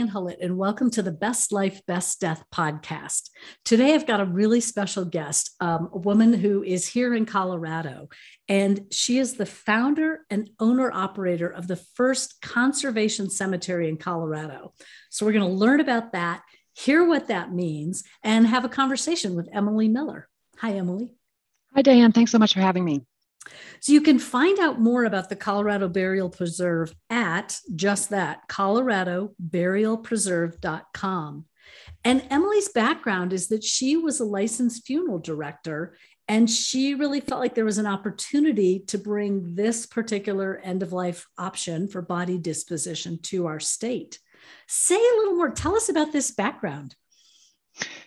Diane Hullet, and welcome to the Best Life, Best Death podcast. Today, I've got a really special guest, um, a woman who is here in Colorado, and she is the founder and owner operator of the first conservation cemetery in Colorado. So, we're going to learn about that, hear what that means, and have a conversation with Emily Miller. Hi, Emily. Hi, Diane. Thanks so much for having me. So you can find out more about the Colorado Burial Preserve at just that, coloradoburialpreserve.com. And Emily's background is that she was a licensed funeral director, and she really felt like there was an opportunity to bring this particular end of life option for body disposition to our state. Say a little more, tell us about this background.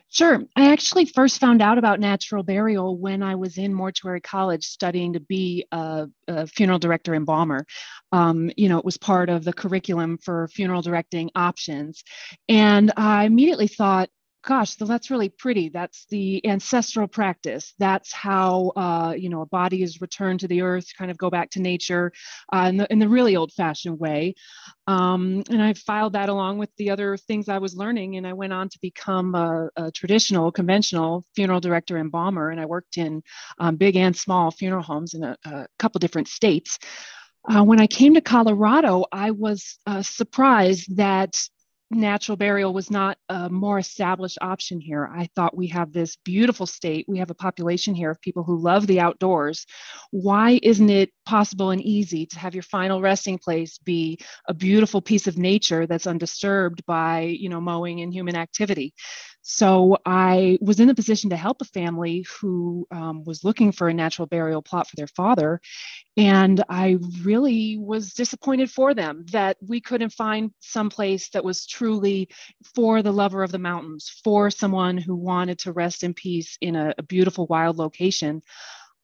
Sure. I actually first found out about natural burial when I was in mortuary college studying to be a, a funeral director embalmer. Um, you know, it was part of the curriculum for funeral directing options. And I immediately thought, gosh, so that's really pretty. That's the ancestral practice. That's how uh, you know a body is returned to the earth, kind of go back to nature uh, in, the, in the really old-fashioned way. Um, and I filed that along with the other things I was learning, and I went on to become a, a traditional, conventional funeral director embalmer, and I worked in um, big and small funeral homes in a, a couple different states. Uh, when I came to Colorado, I was uh, surprised that natural burial was not a more established option here. I thought we have this beautiful state. We have a population here of people who love the outdoors. Why isn't it possible and easy to have your final resting place be a beautiful piece of nature that's undisturbed by, you know, mowing and human activity? So I was in a position to help a family who um, was looking for a natural burial plot for their father. And I really was disappointed for them that we couldn't find some place that was truly for the lover of the mountains, for someone who wanted to rest in peace in a, a beautiful wild location.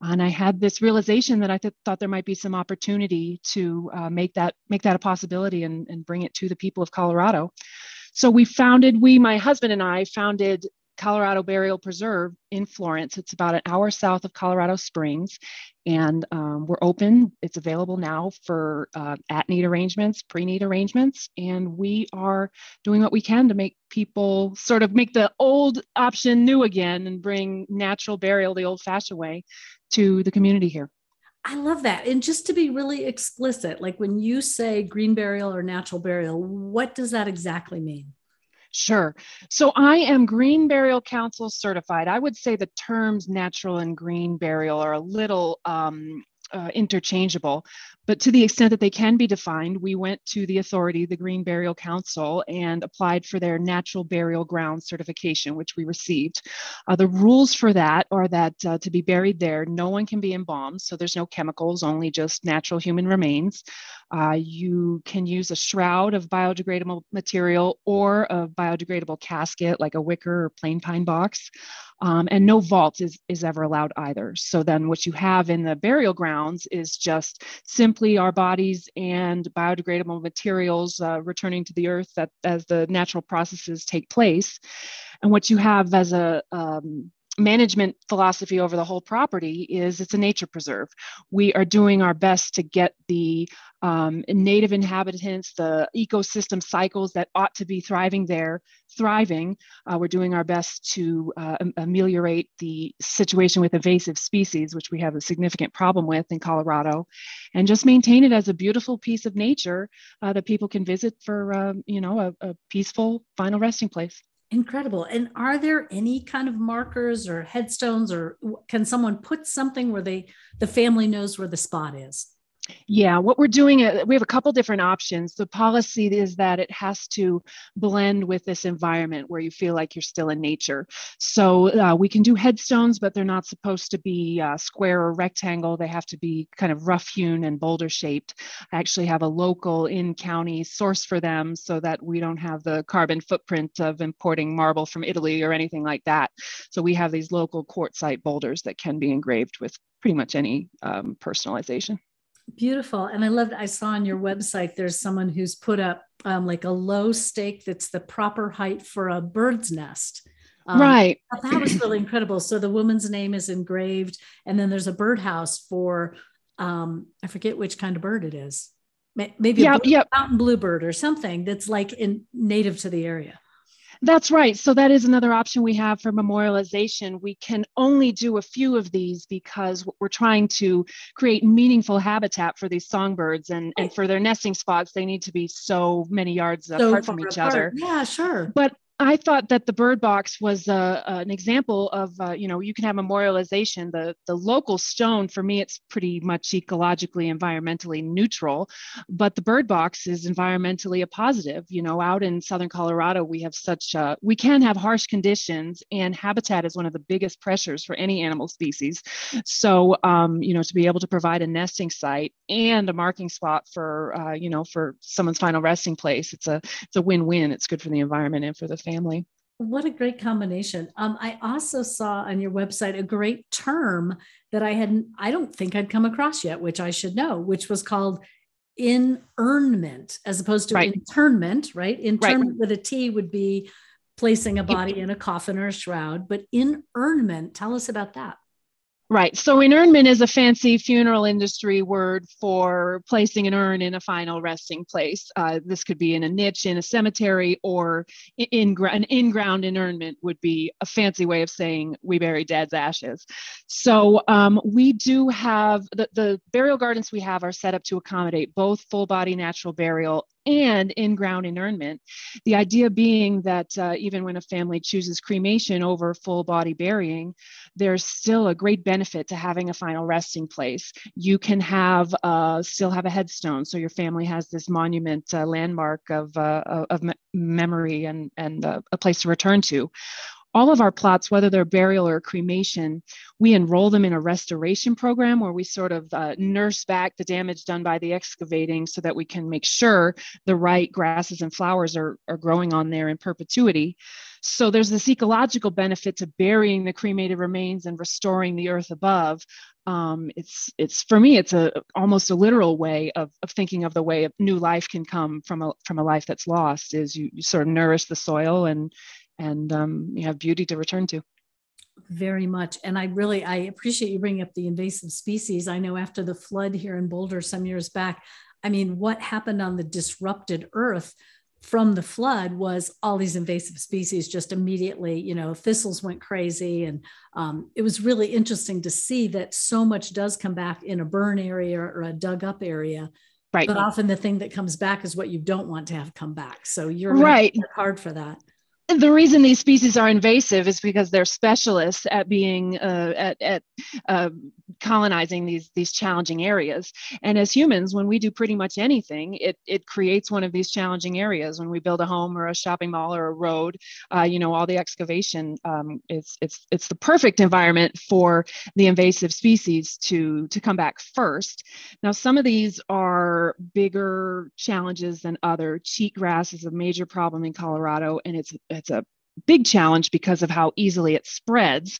And I had this realization that I th- thought there might be some opportunity to uh, make that make that a possibility and, and bring it to the people of Colorado. So we founded, we, my husband and I founded Colorado Burial Preserve in Florence. It's about an hour south of Colorado Springs, and um, we're open. It's available now for uh, at need arrangements, pre need arrangements, and we are doing what we can to make people sort of make the old option new again and bring natural burial the old fashioned way to the community here. I love that. And just to be really explicit, like when you say green burial or natural burial, what does that exactly mean? Sure. So I am Green Burial Council certified. I would say the terms natural and green burial are a little um, uh, interchangeable, but to the extent that they can be defined, we went to the authority, the Green Burial Council, and applied for their natural burial ground certification, which we received. Uh, the rules for that are that uh, to be buried there, no one can be embalmed, so there's no chemicals, only just natural human remains. Uh, you can use a shroud of biodegradable material or a biodegradable casket like a wicker or plain pine box. Um, and no vault is, is ever allowed either. So then what you have in the burial grounds is just simply our bodies and biodegradable materials uh, returning to the earth that, as the natural processes take place. And what you have as a um, management philosophy over the whole property is it's a nature preserve. We are doing our best to get the um, native inhabitants, the ecosystem cycles that ought to be thriving there, thriving. Uh, we're doing our best to uh, ameliorate the situation with invasive species, which we have a significant problem with in Colorado, and just maintain it as a beautiful piece of nature uh, that people can visit for, um, you know, a, a peaceful final resting place. Incredible. And are there any kind of markers or headstones, or can someone put something where they the family knows where the spot is? Yeah, what we're doing, uh, we have a couple different options. The policy is that it has to blend with this environment where you feel like you're still in nature. So uh, we can do headstones, but they're not supposed to be uh, square or rectangle. They have to be kind of rough hewn and boulder shaped. I actually have a local in county source for them so that we don't have the carbon footprint of importing marble from Italy or anything like that. So we have these local quartzite boulders that can be engraved with pretty much any um, personalization. Beautiful. And I loved, I saw on your website, there's someone who's put up um, like a low stake that's the proper height for a bird's nest. Um, right. That was really incredible. So the woman's name is engraved, and then there's a birdhouse for, um, I forget which kind of bird it is. maybe yeah, a yeah. mountain bluebird or something that's like in native to the area. That's right. So that is another option we have for memorialization. We can only do a few of these because we're trying to create meaningful habitat for these songbirds and, and for their nesting spots, they need to be so many yards so apart from each apart. other. Yeah, sure. But I thought that the bird box was uh, an example of, uh, you know, you can have memorialization. The, the local stone, for me, it's pretty much ecologically, environmentally neutral, but the bird box is environmentally a positive. You know, out in Southern Colorado, we have such, uh, we can have harsh conditions and habitat is one of the biggest pressures for any animal species. So, um, you know, to be able to provide a nesting site and a marking spot for, uh, you know, for someone's final resting place, it's a, it's a win-win. It's good for the environment and for the family. What a great combination. Um, I also saw on your website a great term that I hadn't, I don't think I'd come across yet, which I should know, which was called inurnment as opposed to right. internment, right? Internment right. with a T would be placing a body in a coffin or a shroud, but inurnment, tell us about that. Right. So inurnment is a fancy funeral industry word for placing an urn in a final resting place. Uh, this could be in a niche in a cemetery or in, an in-ground inurnment would be a fancy way of saying we bury dad's ashes. So um, we do have the, the burial gardens we have are set up to accommodate both full body natural burial and in ground inurnment. The idea being that uh, even when a family chooses cremation over full body burying, there's still a great benefit to having a final resting place. You can have uh, still have a headstone, so your family has this monument uh, landmark of, uh, of me- memory and, and uh, a place to return to all of our plots, whether they're burial or cremation, we enroll them in a restoration program where we sort of uh, nurse back the damage done by the excavating so that we can make sure the right grasses and flowers are, are growing on there in perpetuity. So there's this ecological benefit to burying the cremated remains and restoring the earth above. Um, it's it's for me it's a almost a literal way of, of thinking of the way new life can come from a from a life that's lost is you, you sort of nourish the soil and and um, you have beauty to return to. Very much. And i really i appreciate you bringing up the invasive species. I know after the flood here in boulder some years back i mean what happened on the disrupted earth from the flood was all these invasive species just immediately you know thistles went crazy. And um, it was really interesting to see that so much does come back in a burn area or a dug up area. Right. But often the thing that comes back is what you don't want to have come back. So you're right. hard for that the reason these species are invasive is because they're specialists at being uh, at, at uh, colonizing these these challenging areas. And as humans when we do pretty much anything it it creates one of these challenging areas. When we build a home or a shopping mall or a road uh, you know all the excavation um, it's it's it's the perfect environment for the invasive species to to come back first. Now some of these are bigger challenges than other. Cheatgrass is a major problem in colorado and it's it's a big challenge because of how easily it spreads.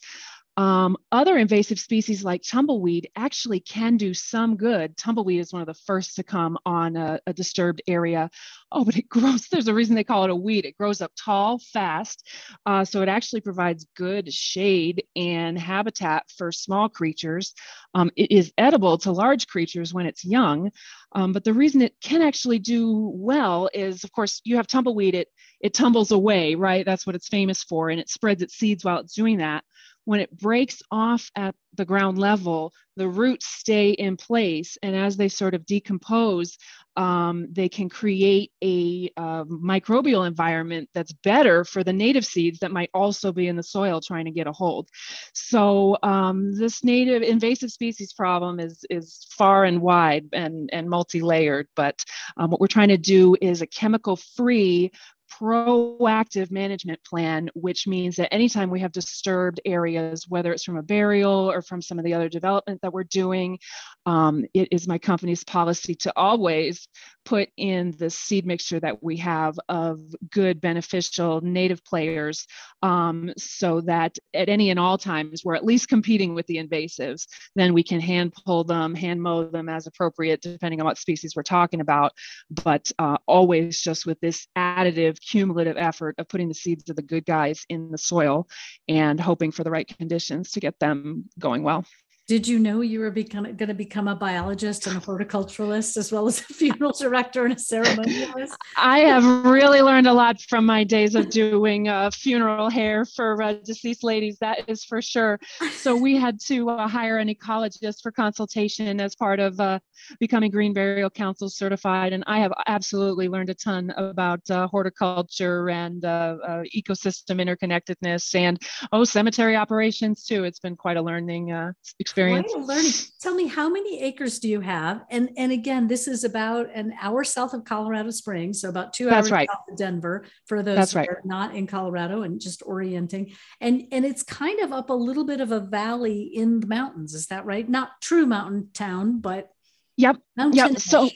Um, other invasive species like tumbleweed actually can do some good. Tumbleweed is one of the first to come on a, a, disturbed area. Oh, but it grows, there's a reason they call it a weed. It grows up tall, fast. Uh, so it actually provides good shade and habitat for small creatures. Um, it is edible to large creatures when it's young. Um, but the reason it can actually do well is, of course, you have tumbleweed, it, it tumbles away, right? That's what it's famous for. And it spreads its seeds while it's doing that when it breaks off at the ground level, the roots stay in place. And as they sort of decompose, um, they can create a uh, microbial environment that's better for the native seeds that might also be in the soil trying to get a hold. So um, this native invasive species problem is, is far and wide and, and multi-layered, but um, what we're trying to do is a chemical-free proactive management plan, which means that anytime we have disturbed areas, whether it's from a burial or from some of the other development that we're doing, um, it is my company's policy to always put in the seed mixture that we have of good, beneficial native players um, so that at any and all times we're at least competing with the invasives. Then we can hand pull them, hand mow them as appropriate, depending on what species we're talking about, but uh, always just with this additive cumulative effort of putting the seeds of the good guys in the soil and hoping for the right conditions to get them going well. Did you know you were going to become a biologist and a horticulturalist as well as a funeral director and a ceremonialist? I have really learned a lot from my days of doing uh, funeral hair for uh, deceased ladies, that is for sure. So we had to uh, hire an ecologist for consultation as part of uh, becoming Green Burial Council certified. And I have absolutely learned a ton about uh, horticulture and uh, ecosystem interconnectedness and, oh, cemetery operations too. It's been quite a learning experience experience. learning. Tell me, how many acres do you have? And and again, this is about an hour south of Colorado Springs, so about two That's hours right. south of Denver for those That's right. not in Colorado and just orienting. And and it's kind of up a little bit of a valley in the mountains. Is that right? Not true mountain town, but yep, yep. So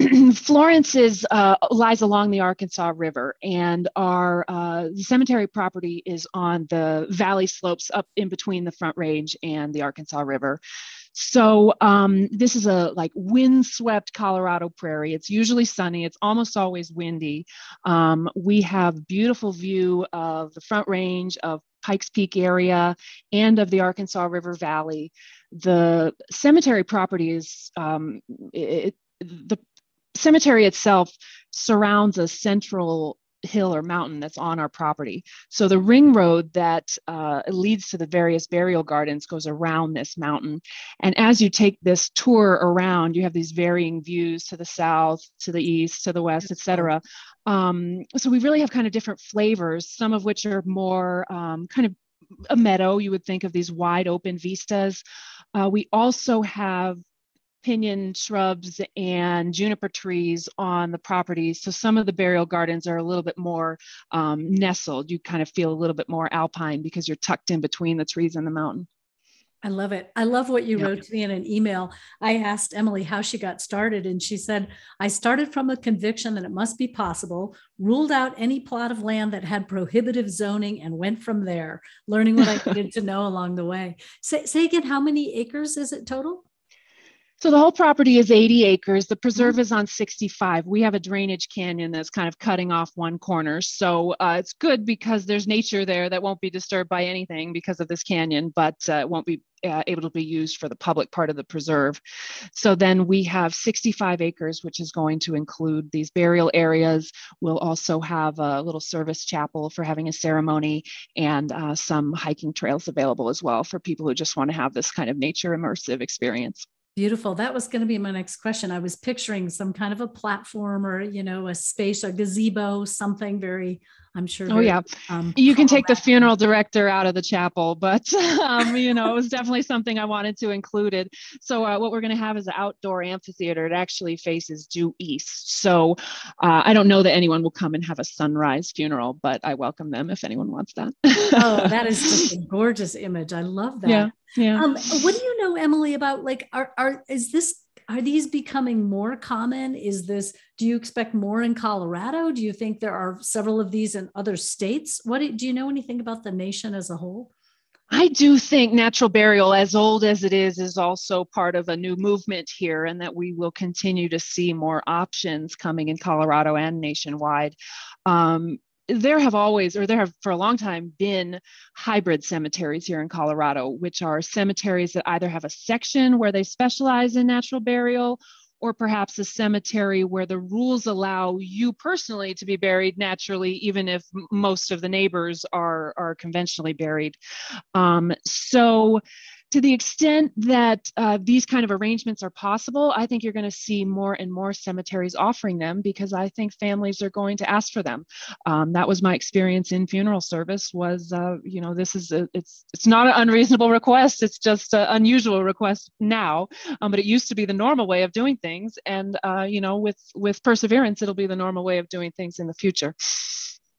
Florence is uh, lies along the Arkansas River, and our uh, cemetery property is on the valley slopes up in between the Front Range and the Arkansas River. So um, this is a like windswept Colorado prairie. It's usually sunny. It's almost always windy. Um, we have beautiful view of the Front Range of Pikes Peak area and of the Arkansas River Valley. The cemetery property is um, it, the cemetery itself surrounds a central hill or mountain that's on our property. So the ring road that uh, leads to the various burial gardens goes around this mountain. And as you take this tour around, you have these varying views to the south, to the east, to the west, etc. Um, so we really have kind of different flavors, some of which are more um, kind of a meadow. You would think of these wide open vistas. Uh, we also have pinyon shrubs and juniper trees on the property. So some of the burial gardens are a little bit more um, nestled. You kind of feel a little bit more alpine because you're tucked in between the trees and the mountain. I love it. I love what you wrote to me in an email. I asked Emily how she got started, and she said, I started from a conviction that it must be possible, ruled out any plot of land that had prohibitive zoning, and went from there, learning what I needed to know along the way. Say, say again, how many acres is it total? So the whole property is 80 acres. The preserve is on 65. We have a drainage canyon that's kind of cutting off one corner. So uh, it's good because there's nature there that won't be disturbed by anything because of this canyon, but uh, it won't be uh, able to be used for the public part of the preserve. So then we have 65 acres, which is going to include these burial areas. We'll also have a little service chapel for having a ceremony and uh, some hiking trails available as well for people who just want to have this kind of nature immersive experience. Beautiful. That was going to be my next question. I was picturing some kind of a platform or, you know, a space, a gazebo, something very I'm sure. Oh yeah, um, you can take the funeral director out of the chapel, but um, you know it was definitely something I wanted to include it. So uh, what we're going to have is an outdoor amphitheater. It actually faces due east. So uh, I don't know that anyone will come and have a sunrise funeral, but I welcome them if anyone wants that. oh, that is just a gorgeous image. I love that. Yeah. Yeah. Um, what do you know, Emily, about like are are is this are these becoming more common? Is this, do you expect more in Colorado? Do you think there are several of these in other states? What do you know anything about the nation as a whole? I do think natural burial, as old as it is, is also part of a new movement here, and that we will continue to see more options coming in Colorado and nationwide. Um, there have always, or there have for a long time, been hybrid cemeteries here in Colorado, which are cemeteries that either have a section where they specialize in natural burial or perhaps a cemetery where the rules allow you personally to be buried naturally, even if most of the neighbors are, are conventionally buried. Um, so to the extent that uh, these kind of arrangements are possible, I think you're going to see more and more cemeteries offering them because I think families are going to ask for them. Um, that was my experience in funeral service. Was uh, you know this is a, it's it's not an unreasonable request. It's just an unusual request now, um, but it used to be the normal way of doing things, and uh, you know with with perseverance, it'll be the normal way of doing things in the future.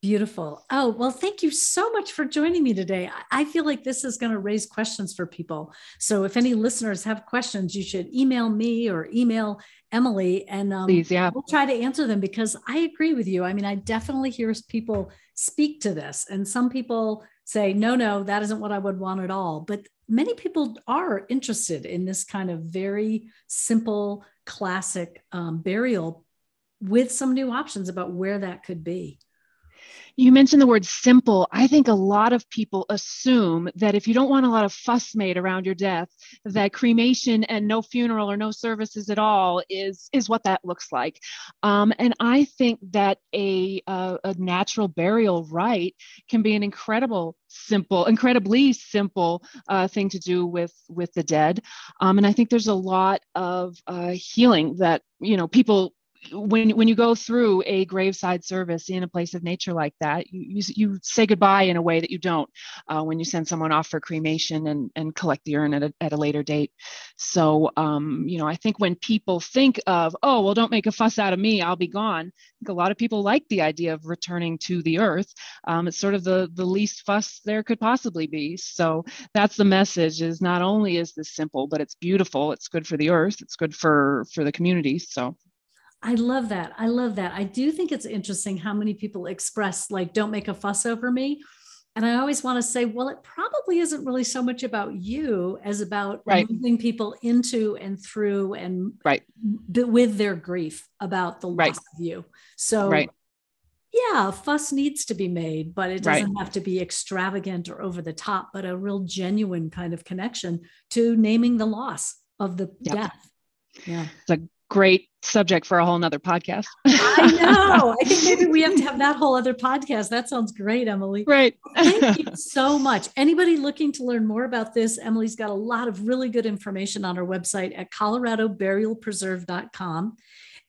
Beautiful. Oh, well, thank you so much for joining me today. I feel like this is going to raise questions for people. So if any listeners have questions, you should email me or email Emily and um, Please, yeah. we'll try to answer them because I agree with you. I mean, I definitely hear people speak to this, and some people say, no, no, that isn't what I would want at all. But many people are interested in this kind of very simple, classic um, burial with some new options about where that could be. You mentioned the word simple. I think a lot of people assume that if you don't want a lot of fuss made around your death, that cremation and no funeral or no services at all is is what that looks like. Um, and I think that a, a, a natural burial rite can be an incredible simple incredibly simple uh, thing to do with with the dead um, and i think there's a lot of uh, healing that you know people when when you go through a graveside service in a place of nature like that, you you, you say goodbye in a way that you don't uh, when you send someone off for cremation and and collect the urn at a, at a later date. So um, you know, I think when people think of oh well, don't make a fuss out of me, I'll be gone. I think a lot of people like the idea of returning to the earth. Um, it's sort of the the least fuss there could possibly be. So that's the message: is not only is this simple, but it's beautiful. It's good for the earth. It's good for for the community. So I love that. I love that. I do think it's interesting how many people express, like, don't make a fuss over me. And I always want to say, well, it probably isn't really so much about you as about right. moving people into and through and right. b- with their grief about the loss right. of you. So, right. yeah, fuss needs to be made, but it doesn't have to be extravagant or over the top, but a real genuine kind of connection to naming the loss of the yep. death. Yeah. It's a great subject for a whole nother podcast. I know. I think maybe we have to have that whole other podcast. That sounds great, Emily. Right. Thank you so much. Anybody looking to learn more about this, Emily's got a lot of really good information on her website at coloradoburialpreserve.com.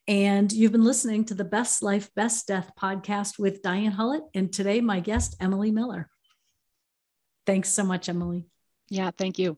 And you've been listening to the Best Life, Best Death podcast with Diane Hullet. And today, my guest, Emily Miller. Thanks so much, Emily. Yeah, thank you.